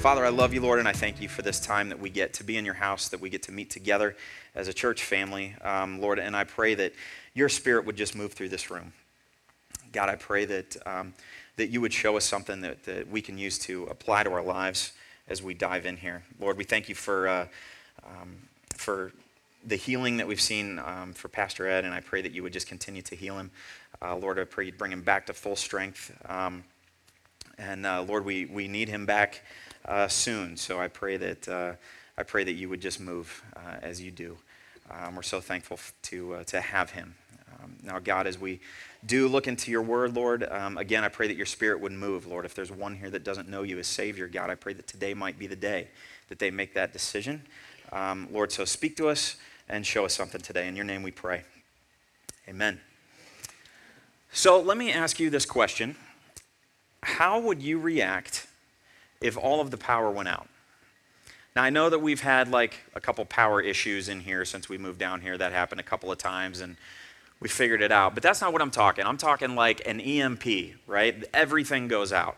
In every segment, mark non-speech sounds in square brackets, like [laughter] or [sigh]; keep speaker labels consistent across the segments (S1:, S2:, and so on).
S1: Father, I love you, Lord, and I thank you for this time that we get to be in your house, that we get to meet together as a church family, um, Lord. And I pray that your spirit would just move through this room. God, I pray that, um, that you would show us something that, that we can use to apply to our lives as we dive in here. Lord, we thank you for, uh, um, for the healing that we've seen um, for Pastor Ed, and I pray that you would just continue to heal him. Uh, Lord, I pray you'd bring him back to full strength. Um, and uh, Lord, we, we need him back uh, soon. So I pray that uh, I pray that you would just move uh, as you do. Um, we're so thankful to uh, to have him. Um, now, God, as we do look into your word, Lord, um, again, I pray that your spirit would move, Lord. If there's one here that doesn't know you as Savior, God, I pray that today might be the day that they make that decision. Um, Lord, so speak to us and show us something today. In your name we pray. Amen. So let me ask you this question How would you react if all of the power went out. Now, I know that we've had like a couple power issues in here since we moved down here. That happened a couple of times and we figured it out. But that's not what I'm talking. I'm talking like an EMP, right? Everything goes out.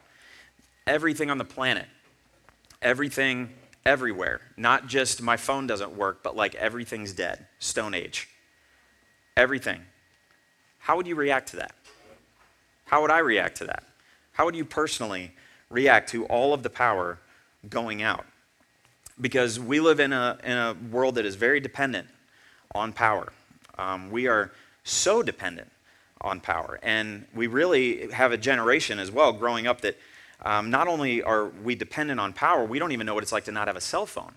S1: Everything on the planet. Everything everywhere. Not just my phone doesn't work, but like everything's dead. Stone Age. Everything. How would you react to that? How would I react to that? How would you personally react to all of the power going out. Because we live in a, in a world that is very dependent on power. Um, we are so dependent on power. And we really have a generation as well growing up that um, not only are we dependent on power, we don't even know what it's like to not have a cell phone.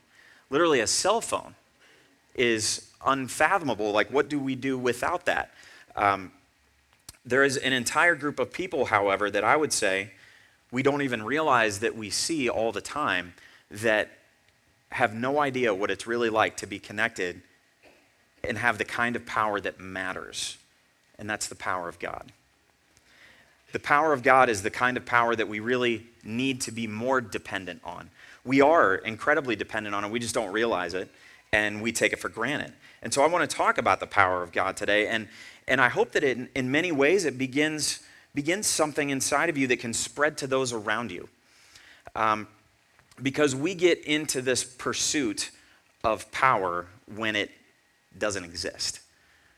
S1: Literally, a cell phone is unfathomable. Like, what do we do without that? Um, there is an entire group of people, however, that I would say we don't even realize that we see all the time that have no idea what it's really like to be connected and have the kind of power that matters. And that's the power of God. The power of God is the kind of power that we really need to be more dependent on. We are incredibly dependent on it, we just don't realize it, and we take it for granted. And so I want to talk about the power of God today, and, and I hope that it, in many ways it begins begins something inside of you that can spread to those around you. Um, because we get into this pursuit of power when it doesn't exist.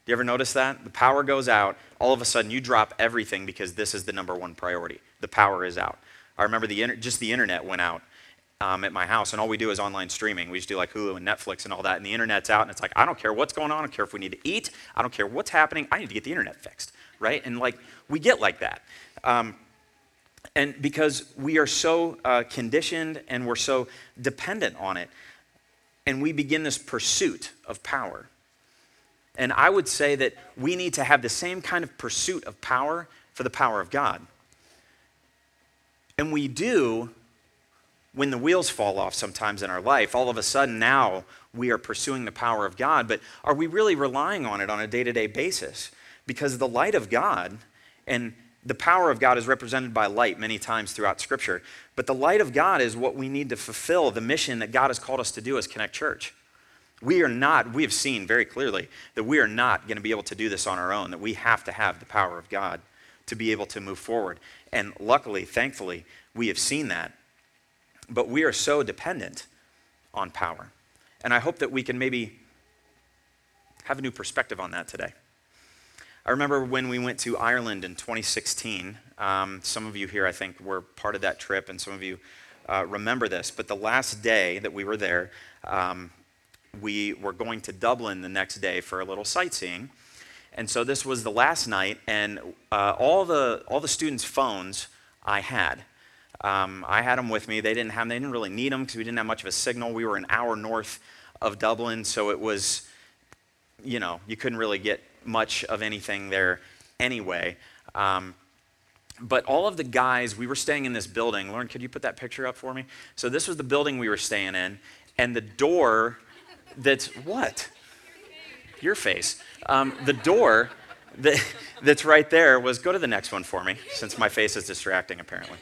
S1: Do you ever notice that? The power goes out, all of a sudden you drop everything because this is the number one priority. The power is out. I remember the just the internet went out um, at my house, and all we do is online streaming. We just do like Hulu and Netflix and all that, and the internet's out, and it's like, I don't care what's going on, I don't care if we need to eat, I don't care what's happening, I need to get the internet fixed right? And like we get like that. Um, and because we are so uh, conditioned and we're so dependent on it, and we begin this pursuit of power. And I would say that we need to have the same kind of pursuit of power for the power of God. And we do when the wheels fall off sometimes in our life. All of a sudden, now we are pursuing the power of God, but are we really relying on it on a day to day basis? Because the light of God and the power of God is represented by light many times throughout Scripture. But the light of God is what we need to fulfill the mission that God has called us to do as Connect Church. We are not, we have seen very clearly that we are not going to be able to do this on our own, that we have to have the power of God to be able to move forward. And luckily, thankfully, we have seen that. But we are so dependent on power. And I hope that we can maybe have a new perspective on that today. I remember when we went to Ireland in 2016. Um, some of you here, I think, were part of that trip, and some of you uh, remember this. But the last day that we were there, um, we were going to Dublin the next day for a little sightseeing. And so this was the last night, and uh, all, the, all the students' phones I had. Um, I had them with me. They didn't have. They didn't really need them because we didn't have much of a signal. We were an hour north of Dublin, so it was, you know, you couldn't really get much of anything there anyway. Um, but all of the guys, we were staying in this building. Lauren, could you put that picture up for me? So this was the building we were staying in, and the door that's what? Your face. Um, the door that, that's right there was go to the next one for me, since my face is distracting apparently.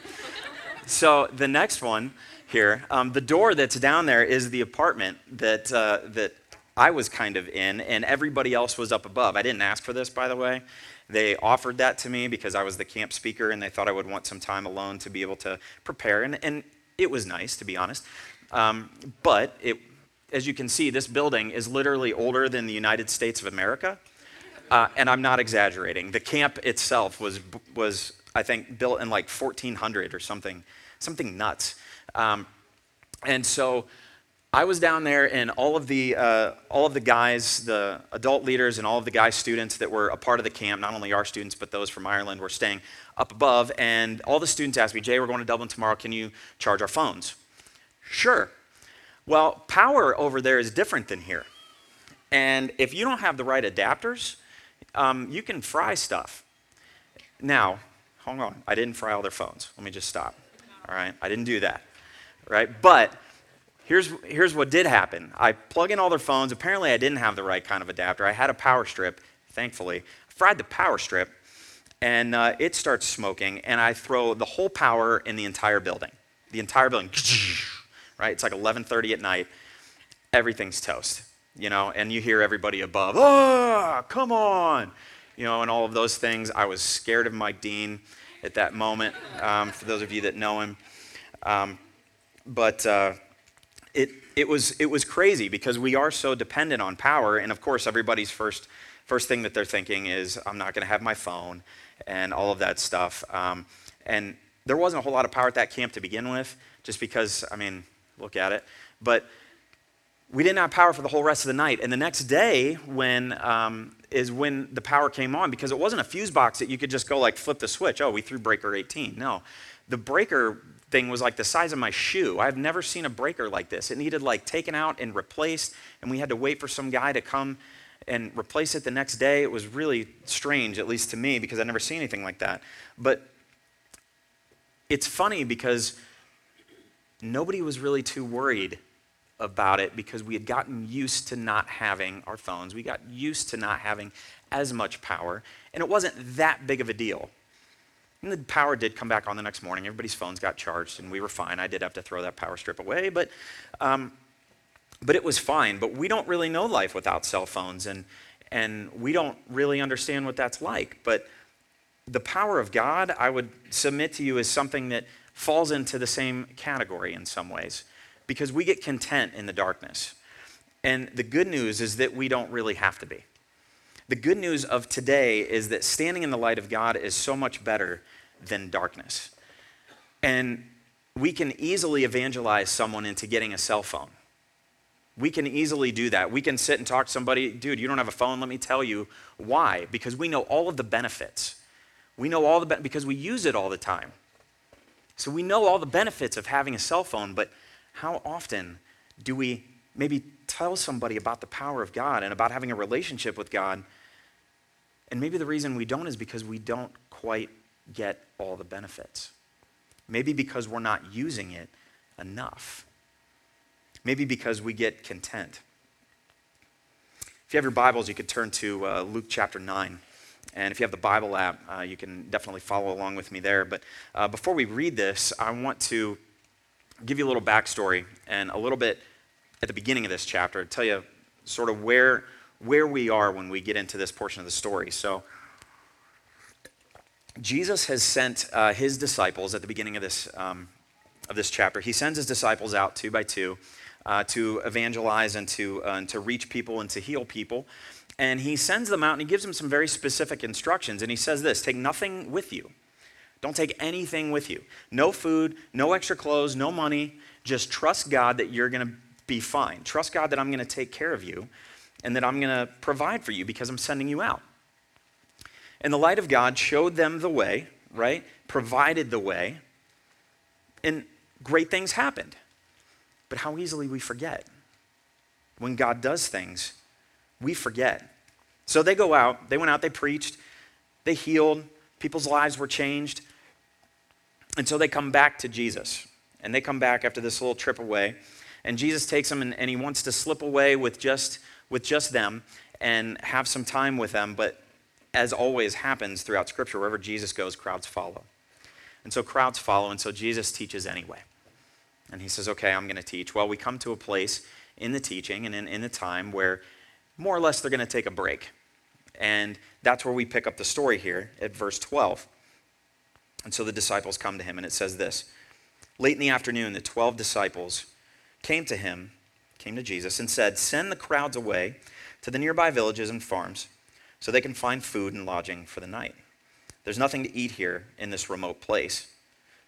S1: So the next one here, um, the door that's down there is the apartment that uh, that I was kind of in, and everybody else was up above. I didn't ask for this, by the way. They offered that to me because I was the camp speaker, and they thought I would want some time alone to be able to prepare. And, and it was nice, to be honest. Um, but it, as you can see, this building is literally older than the United States of America. Uh, and I'm not exaggerating. The camp itself was, was, I think, built in like 1400 or something, something nuts. Um, and so I was down there, and all of the uh, all of the guys, the adult leaders, and all of the guy students that were a part of the camp, not only our students but those from Ireland, were staying up above. And all the students asked me, "Jay, we're going to Dublin tomorrow. Can you charge our phones?" Sure. Well, power over there is different than here, and if you don't have the right adapters, um, you can fry stuff. Now, hold on. I didn't fry all their phones. Let me just stop. All right, I didn't do that. Right, but Here's, here's what did happen. I plug in all their phones. Apparently, I didn't have the right kind of adapter. I had a power strip, thankfully. I fried the power strip, and uh, it starts smoking, and I throw the whole power in the entire building. The entire building, [laughs] right? It's like 11:30 at night. Everything's toast, you know, and you hear everybody above, "Ah, oh, come on," you know, and all of those things. I was scared of Mike Dean at that moment. Um, for those of you that know him, um, but. Uh, it, it, was, it was crazy because we are so dependent on power. And of course, everybody's first, first thing that they're thinking is, I'm not going to have my phone and all of that stuff. Um, and there wasn't a whole lot of power at that camp to begin with, just because, I mean, look at it. But we didn't have power for the whole rest of the night. And the next day, when um, is when the power came on, because it wasn't a fuse box that you could just go like flip the switch. Oh, we threw breaker 18. No, the breaker thing was like the size of my shoe. I've never seen a breaker like this. It needed like taken out and replaced, and we had to wait for some guy to come and replace it the next day. It was really strange, at least to me, because I'd never seen anything like that. But it's funny because nobody was really too worried about it because we had gotten used to not having our phones. We got used to not having as much power, and it wasn't that big of a deal. And the power did come back on the next morning. Everybody's phones got charged, and we were fine. I did have to throw that power strip away, but, um, but it was fine. But we don't really know life without cell phones, and, and we don't really understand what that's like. But the power of God, I would submit to you, is something that falls into the same category in some ways because we get content in the darkness. And the good news is that we don't really have to be. The good news of today is that standing in the light of God is so much better than darkness. And we can easily evangelize someone into getting a cell phone. We can easily do that. We can sit and talk to somebody, dude, you don't have a phone, let me tell you why. Because we know all of the benefits. We know all the be- because we use it all the time. So we know all the benefits of having a cell phone, but how often do we maybe tell somebody about the power of God and about having a relationship with God? And maybe the reason we don't is because we don't quite get all the benefits. Maybe because we're not using it enough. Maybe because we get content. If you have your Bibles, you could turn to uh, Luke chapter 9. And if you have the Bible app, uh, you can definitely follow along with me there. But uh, before we read this, I want to give you a little backstory and a little bit at the beginning of this chapter, tell you sort of where, where we are when we get into this portion of the story. So, Jesus has sent uh, his disciples at the beginning of this, um, of this chapter. He sends his disciples out two by two uh, to evangelize and to, uh, and to reach people and to heal people. And he sends them out and he gives them some very specific instructions. And he says this Take nothing with you. Don't take anything with you. No food, no extra clothes, no money. Just trust God that you're going to be fine. Trust God that I'm going to take care of you and that I'm going to provide for you because I'm sending you out. And the light of God showed them the way, right? Provided the way. And great things happened. But how easily we forget. When God does things, we forget. So they go out, they went out, they preached, they healed, people's lives were changed. And so they come back to Jesus. And they come back after this little trip away. And Jesus takes them and, and he wants to slip away with just, with just them and have some time with them. But as always happens throughout Scripture, wherever Jesus goes, crowds follow. And so crowds follow, and so Jesus teaches anyway. And he says, Okay, I'm going to teach. Well, we come to a place in the teaching and in, in the time where more or less they're going to take a break. And that's where we pick up the story here at verse 12. And so the disciples come to him, and it says this Late in the afternoon, the 12 disciples came to him, came to Jesus, and said, Send the crowds away to the nearby villages and farms so they can find food and lodging for the night. There's nothing to eat here in this remote place.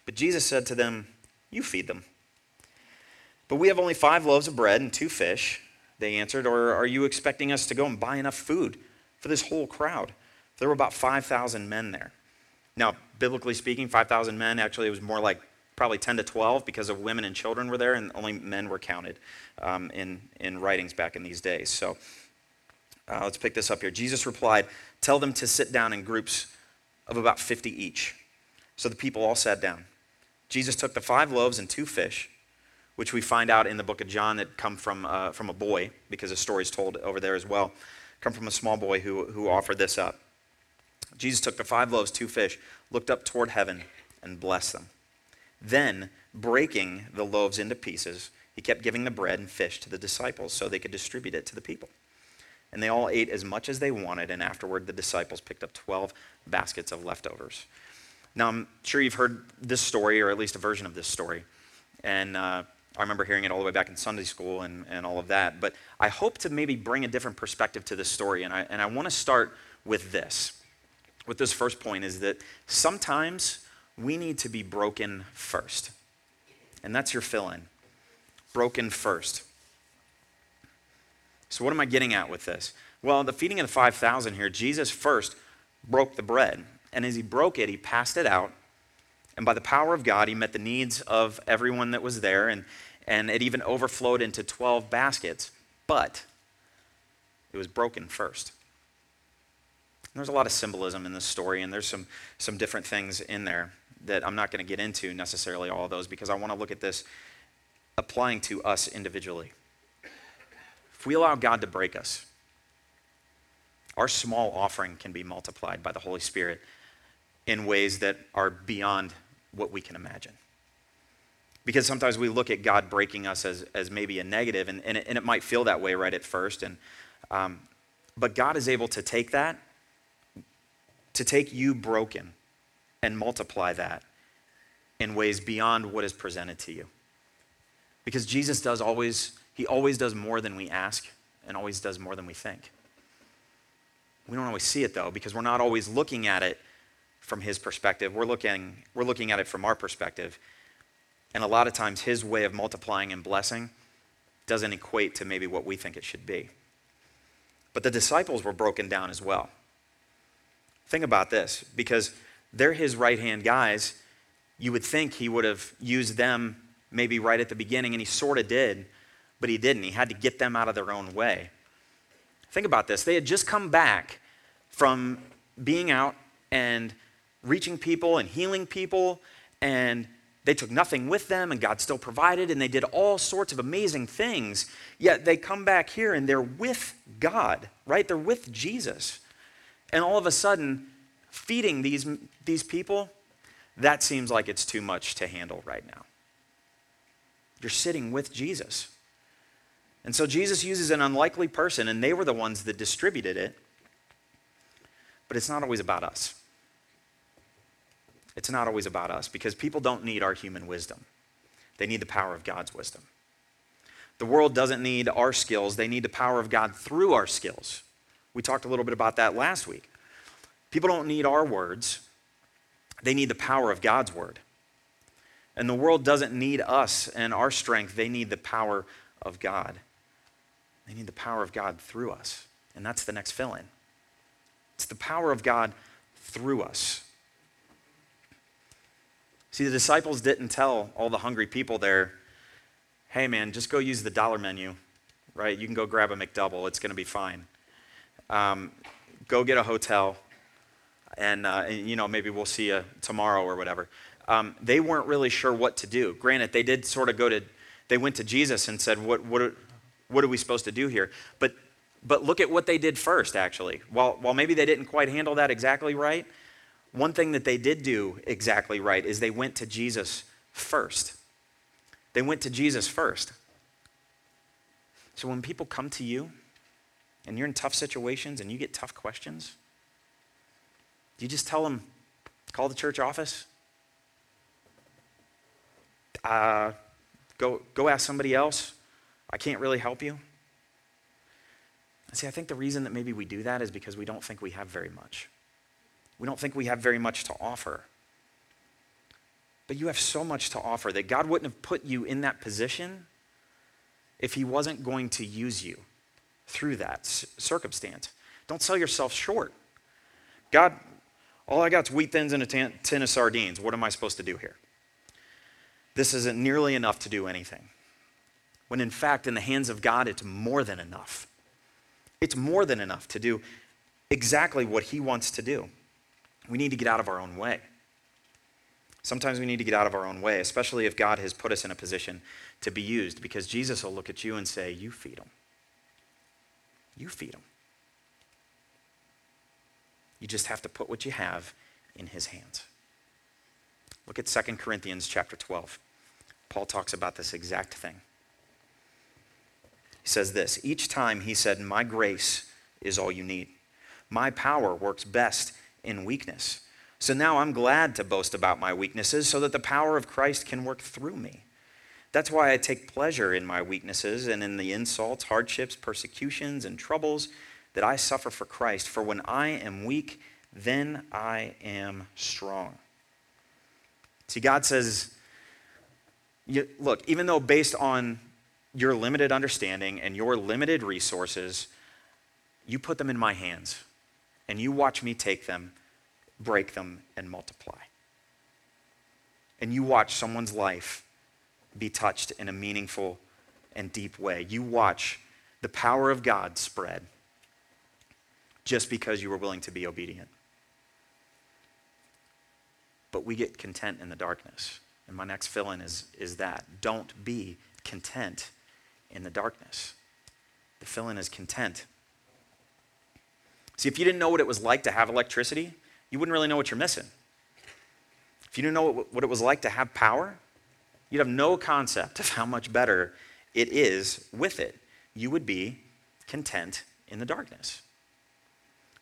S1: But Jesus said to them, You feed them. But we have only five loaves of bread and two fish, they answered. Or are you expecting us to go and buy enough food for this whole crowd? There were about 5,000 men there. Now, biblically speaking, 5,000 men, actually, it was more like probably 10 to 12 because of women and children were there, and only men were counted um, in, in writings back in these days. So uh, let's pick this up here. Jesus replied, Tell them to sit down in groups of about 50 each. So the people all sat down. Jesus took the five loaves and two fish, which we find out in the book of John that come from, uh, from a boy, because the story is told over there as well, come from a small boy who, who offered this up. Jesus took the five loaves, two fish, looked up toward heaven, and blessed them. Then, breaking the loaves into pieces, he kept giving the bread and fish to the disciples so they could distribute it to the people. And they all ate as much as they wanted, and afterward the disciples picked up 12 baskets of leftovers. Now, I'm sure you've heard this story, or at least a version of this story. And uh, I remember hearing it all the way back in Sunday school and, and all of that. But I hope to maybe bring a different perspective to this story. And I, and I want to start with this. With this first point is that sometimes we need to be broken first. And that's your fill in. Broken first. So, what am I getting at with this? Well, the feeding of the 5,000 here, Jesus first broke the bread. And as he broke it, he passed it out. And by the power of God, he met the needs of everyone that was there. And, and it even overflowed into 12 baskets. But it was broken first. And there's a lot of symbolism in this story, and there's some, some different things in there that I'm not going to get into necessarily all those because I want to look at this applying to us individually. If we allow God to break us, our small offering can be multiplied by the Holy Spirit in ways that are beyond what we can imagine. Because sometimes we look at God breaking us as, as maybe a negative, and, and, it, and it might feel that way right at first. And, um, but God is able to take that, to take you broken, and multiply that in ways beyond what is presented to you. Because Jesus does always he always does more than we ask and always does more than we think. We don't always see it though, because we're not always looking at it from his perspective. We're looking, we're looking at it from our perspective. And a lot of times, his way of multiplying and blessing doesn't equate to maybe what we think it should be. But the disciples were broken down as well. Think about this, because they're his right hand guys. You would think he would have used them maybe right at the beginning, and he sort of did but he didn't. He had to get them out of their own way. Think about this. They had just come back from being out and reaching people and healing people, and they took nothing with them, and God still provided, and they did all sorts of amazing things. Yet they come back here and they're with God, right? They're with Jesus. And all of a sudden, feeding these, these people, that seems like it's too much to handle right now. You're sitting with Jesus. And so Jesus uses an unlikely person, and they were the ones that distributed it. But it's not always about us. It's not always about us because people don't need our human wisdom, they need the power of God's wisdom. The world doesn't need our skills, they need the power of God through our skills. We talked a little bit about that last week. People don't need our words, they need the power of God's word. And the world doesn't need us and our strength, they need the power of God. They need the power of God through us. And that's the next fill in. It's the power of God through us. See, the disciples didn't tell all the hungry people there, hey man, just go use the dollar menu, right? You can go grab a McDouble, it's going to be fine. Um, go get a hotel, and, uh, and, you know, maybe we'll see you tomorrow or whatever. Um, they weren't really sure what to do. Granted, they did sort of go to, they went to Jesus and said, what, what, what are we supposed to do here? But, but look at what they did first, actually. While, while maybe they didn't quite handle that exactly right, one thing that they did do exactly right is they went to Jesus first. They went to Jesus first. So when people come to you and you're in tough situations and you get tough questions, do you just tell them, call the church office? uh, go, go ask somebody else. I can't really help you. See, I think the reason that maybe we do that is because we don't think we have very much. We don't think we have very much to offer. But you have so much to offer that God wouldn't have put you in that position if He wasn't going to use you through that circumstance. Don't sell yourself short. God, all I got is wheat thins and a tin of sardines. What am I supposed to do here? This isn't nearly enough to do anything. When in fact, in the hands of God, it's more than enough. It's more than enough to do exactly what He wants to do. We need to get out of our own way. Sometimes we need to get out of our own way, especially if God has put us in a position to be used, because Jesus will look at you and say, You feed them. You feed them. You just have to put what you have in his hands. Look at 2 Corinthians chapter 12. Paul talks about this exact thing. He says this Each time he said, My grace is all you need. My power works best in weakness. So now I'm glad to boast about my weaknesses so that the power of Christ can work through me. That's why I take pleasure in my weaknesses and in the insults, hardships, persecutions, and troubles that I suffer for Christ. For when I am weak, then I am strong. See, God says, look, even though based on your limited understanding and your limited resources, you put them in my hands and you watch me take them break them, and multiply. And you watch someone's life be touched in a meaningful and deep way. You watch the power of God spread just because you were willing to be obedient. But we get content in the darkness. And my next fill in is, is that. Don't be content in the darkness. The fill in is content. See, if you didn't know what it was like to have electricity, you wouldn't really know what you're missing. If you didn't know what it was like to have power, you'd have no concept of how much better it is with it. You would be content in the darkness.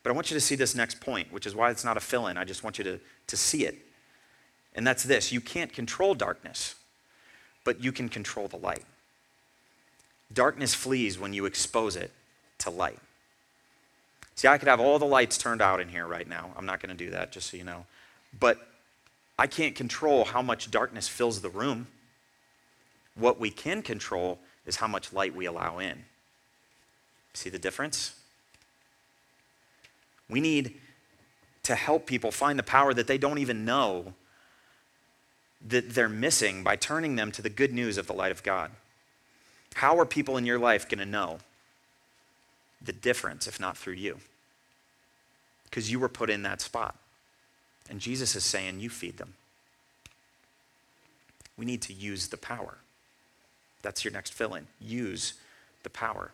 S1: But I want you to see this next point, which is why it's not a fill in. I just want you to, to see it. And that's this you can't control darkness, but you can control the light. Darkness flees when you expose it to light. See, I could have all the lights turned out in here right now. I'm not going to do that, just so you know. But I can't control how much darkness fills the room. What we can control is how much light we allow in. See the difference? We need to help people find the power that they don't even know that they're missing by turning them to the good news of the light of God. How are people in your life going to know the difference if not through you. Because you were put in that spot. And Jesus is saying, You feed them. We need to use the power. That's your next fill in. Use the power.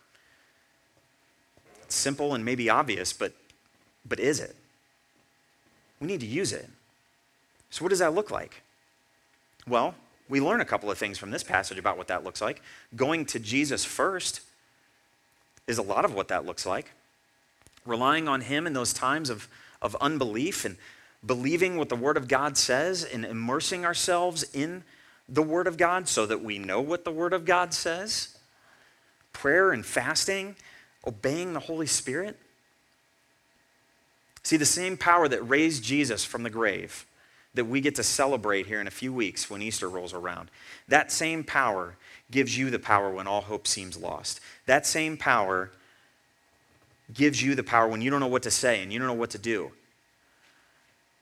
S1: It's simple and maybe obvious, but, but is it? We need to use it. So, what does that look like? Well, we learn a couple of things from this passage about what that looks like. Going to Jesus first is a lot of what that looks like. Relying on Him in those times of, of unbelief and believing what the Word of God says and immersing ourselves in the Word of God so that we know what the Word of God says. Prayer and fasting, obeying the Holy Spirit. See, the same power that raised Jesus from the grave that we get to celebrate here in a few weeks when Easter rolls around, that same power gives you the power when all hope seems lost. That same power gives you the power when you don't know what to say and you don't know what to do.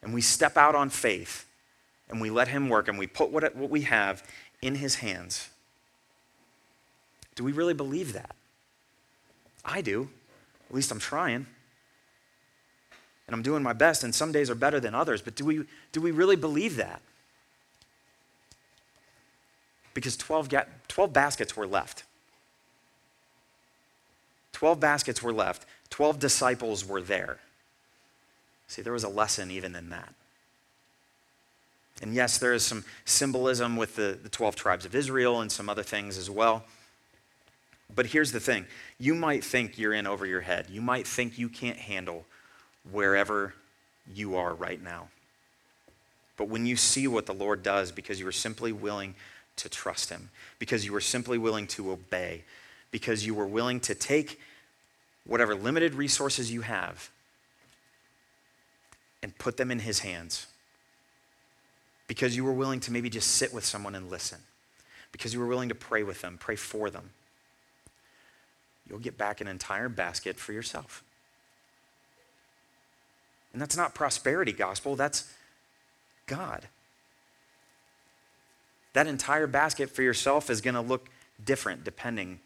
S1: And we step out on faith and we let Him work and we put what, what we have in His hands. Do we really believe that? I do. At least I'm trying. And I'm doing my best, and some days are better than others, but do we, do we really believe that? because 12, ga- 12 baskets were left. 12 baskets were left. 12 disciples were there. See, there was a lesson even in that. And yes, there is some symbolism with the, the 12 tribes of Israel and some other things as well. But here's the thing you might think you're in over your head. You might think you can't handle wherever you are right now. But when you see what the Lord does because you are simply willing to trust Him, because you were simply willing to obey, because you were willing to take whatever limited resources you have and put them in His hands, because you were willing to maybe just sit with someone and listen, because you were willing to pray with them, pray for them. You'll get back an entire basket for yourself. And that's not prosperity gospel, that's God. That entire basket for yourself is going to look different depending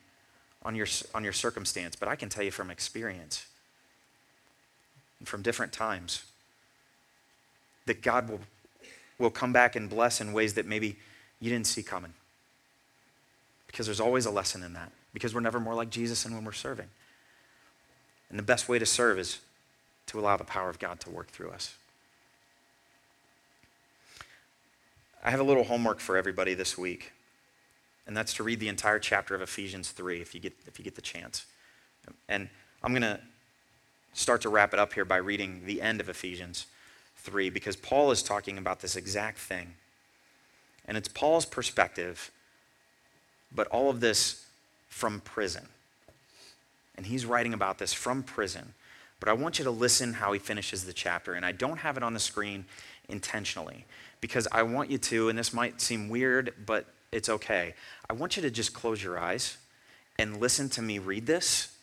S1: on your, on your circumstance. But I can tell you from experience and from different times that God will, will come back and bless in ways that maybe you didn't see coming. Because there's always a lesson in that. Because we're never more like Jesus than when we're serving. And the best way to serve is to allow the power of God to work through us. I have a little homework for everybody this week, and that's to read the entire chapter of Ephesians 3 if you get, if you get the chance. And I'm going to start to wrap it up here by reading the end of Ephesians 3 because Paul is talking about this exact thing. And it's Paul's perspective, but all of this from prison. And he's writing about this from prison. But I want you to listen how he finishes the chapter. And I don't have it on the screen intentionally because I want you to, and this might seem weird, but it's okay. I want you to just close your eyes and listen to me read this.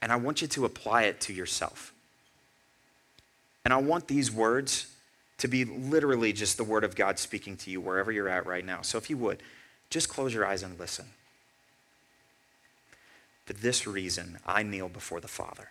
S1: And I want you to apply it to yourself. And I want these words to be literally just the word of God speaking to you wherever you're at right now. So if you would, just close your eyes and listen. For this reason, I kneel before the Father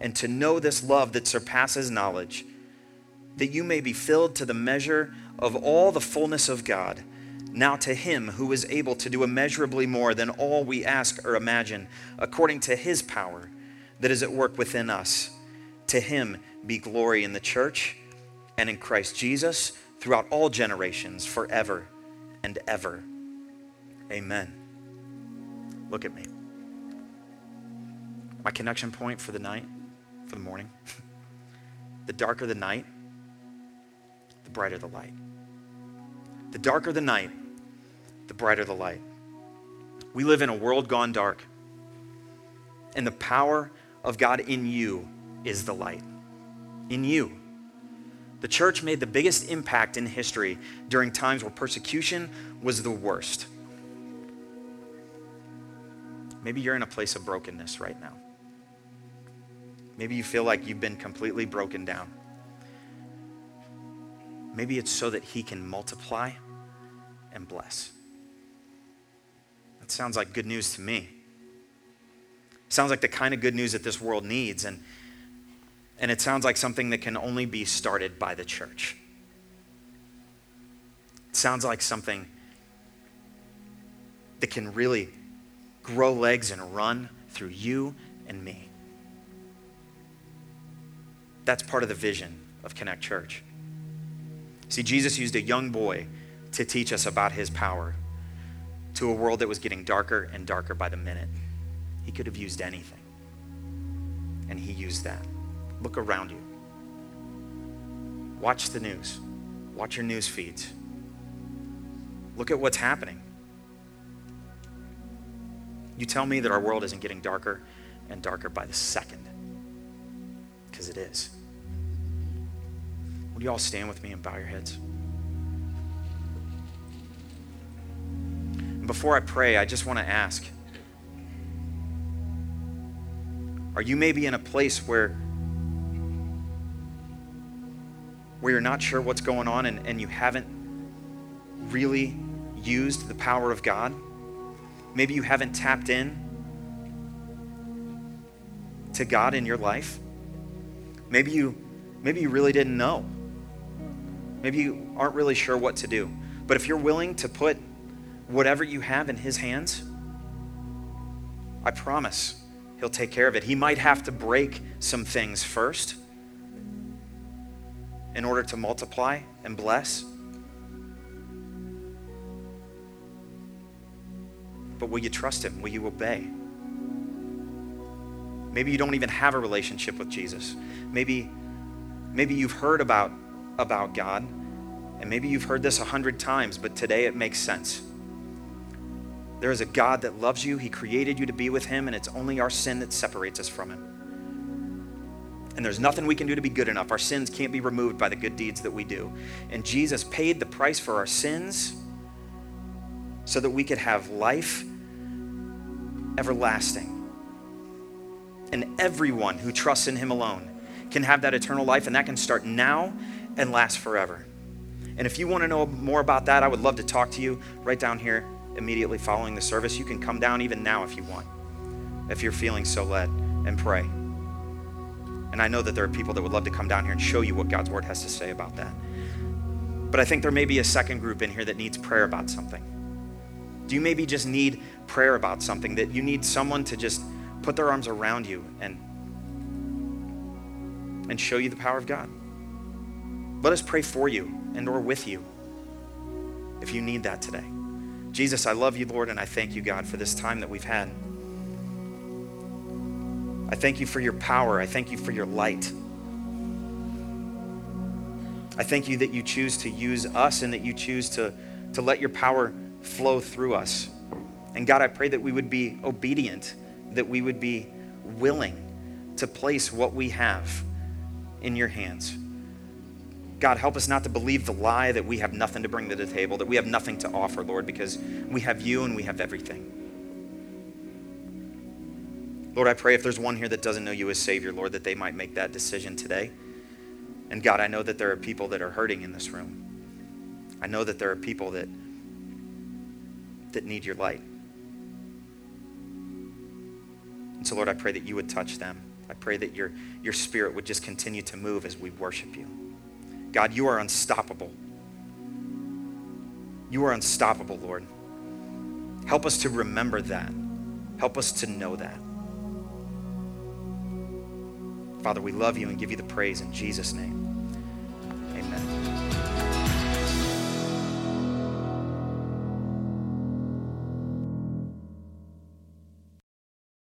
S1: and to know this love that surpasses knowledge, that you may be filled to the measure of all the fullness of God. Now to him who is able to do immeasurably more than all we ask or imagine, according to his power that is at work within us. To him be glory in the church and in Christ Jesus throughout all generations, forever and ever. Amen. Look at me. My connection point for the night for the morning. [laughs] the darker the night, the brighter the light. The darker the night, the brighter the light. We live in a world gone dark, and the power of God in you is the light. In you. The church made the biggest impact in history during times where persecution was the worst. Maybe you're in a place of brokenness right now. Maybe you feel like you've been completely broken down. Maybe it's so that He can multiply and bless. That sounds like good news to me. Sounds like the kind of good news that this world needs, and, and it sounds like something that can only be started by the church. It sounds like something that can really grow legs and run through you and me. That's part of the vision of Connect Church. See, Jesus used a young boy to teach us about his power to a world that was getting darker and darker by the minute. He could have used anything, and he used that. Look around you. Watch the news, watch your news feeds. Look at what's happening. You tell me that our world isn't getting darker and darker by the second because it is. Would you all stand with me and bow your heads? And before I pray, I just want to ask Are you maybe in a place where, where you're not sure what's going on and, and you haven't really used the power of God? Maybe you haven't tapped in to God in your life. Maybe you, maybe you really didn't know. Maybe you aren't really sure what to do. But if you're willing to put whatever you have in His hands, I promise He'll take care of it. He might have to break some things first in order to multiply and bless. But will you trust Him? Will you obey? Maybe you don't even have a relationship with Jesus. Maybe, maybe you've heard about, about God, and maybe you've heard this a hundred times, but today it makes sense. There is a God that loves you. He created you to be with Him, and it's only our sin that separates us from Him. And there's nothing we can do to be good enough. Our sins can't be removed by the good deeds that we do. And Jesus paid the price for our sins so that we could have life everlasting. And everyone who trusts in him alone can have that eternal life, and that can start now and last forever. And if you want to know more about that, I would love to talk to you right down here immediately following the service. You can come down even now if you want, if you're feeling so led, and pray. And I know that there are people that would love to come down here and show you what God's word has to say about that. But I think there may be a second group in here that needs prayer about something. Do you maybe just need prayer about something that you need someone to just put their arms around you and and show you the power of God. Let us pray for you and or with you if you need that today. Jesus, I love you, Lord, and I thank you, God, for this time that we've had. I thank you for your power. I thank you for your light. I thank you that you choose to use us and that you choose to, to let your power flow through us. And God, I pray that we would be obedient that we would be willing to place what we have in your hands. God, help us not to believe the lie that we have nothing to bring to the table, that we have nothing to offer, Lord, because we have you and we have everything. Lord, I pray if there's one here that doesn't know you as Savior, Lord, that they might make that decision today. And God, I know that there are people that are hurting in this room. I know that there are people that, that need your light. So, Lord, I pray that you would touch them. I pray that your, your spirit would just continue to move as we worship you. God, you are unstoppable. You are unstoppable, Lord. Help us to remember that. Help us to know that. Father, we love you and give you the praise in Jesus' name.